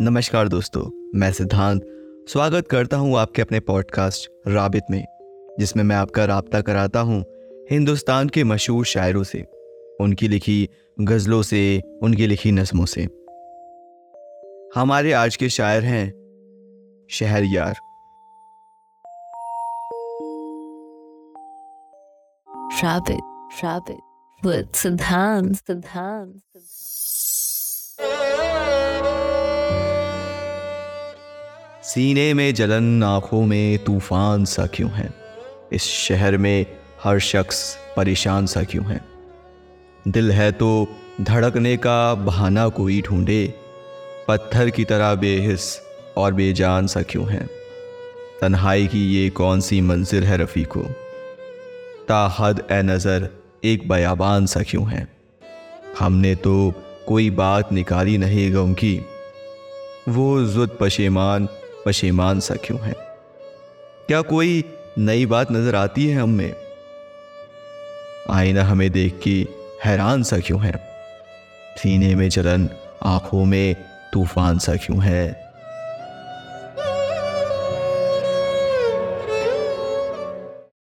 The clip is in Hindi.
नमस्कार दोस्तों मैं सिद्धांत। स्वागत करता हूँ आपके अपने पॉडकास्ट राबित में जिसमें मैं आपका रबता कराता हूँ हिंदुस्तान के मशहूर शायरों से उनकी लिखी गज़लों से उनकी लिखी नज़मों से। हमारे आज के शायर हैं शहर यार। Rabbit, rabbit, with Siddhant, Siddhant, सीने में जलन, आँखों में तूफ़ान सा क्यों है? इस शहर में हर शख्स परेशान सा क्यों है? दिल है तो धड़कने का बहाना कोई ढूंढे, पत्थर की तरह बेहिस और बेजान सा क्यों है? तन्हाई की ये कौन सी मंजिल है रफ़ी को ताहद ए नज़र एक बयाबान सा क्यों है? हमने तो कोई बात निकाली नहीं गम की। वो जुद पशेमान पशेमान सा क्यों है? क्या कोई नई बात नज़र आती है हम में? आईना हमें देख के हैरान सा क्यों है? सीने में चलन आँखों में तूफ़ान सा क्यों है?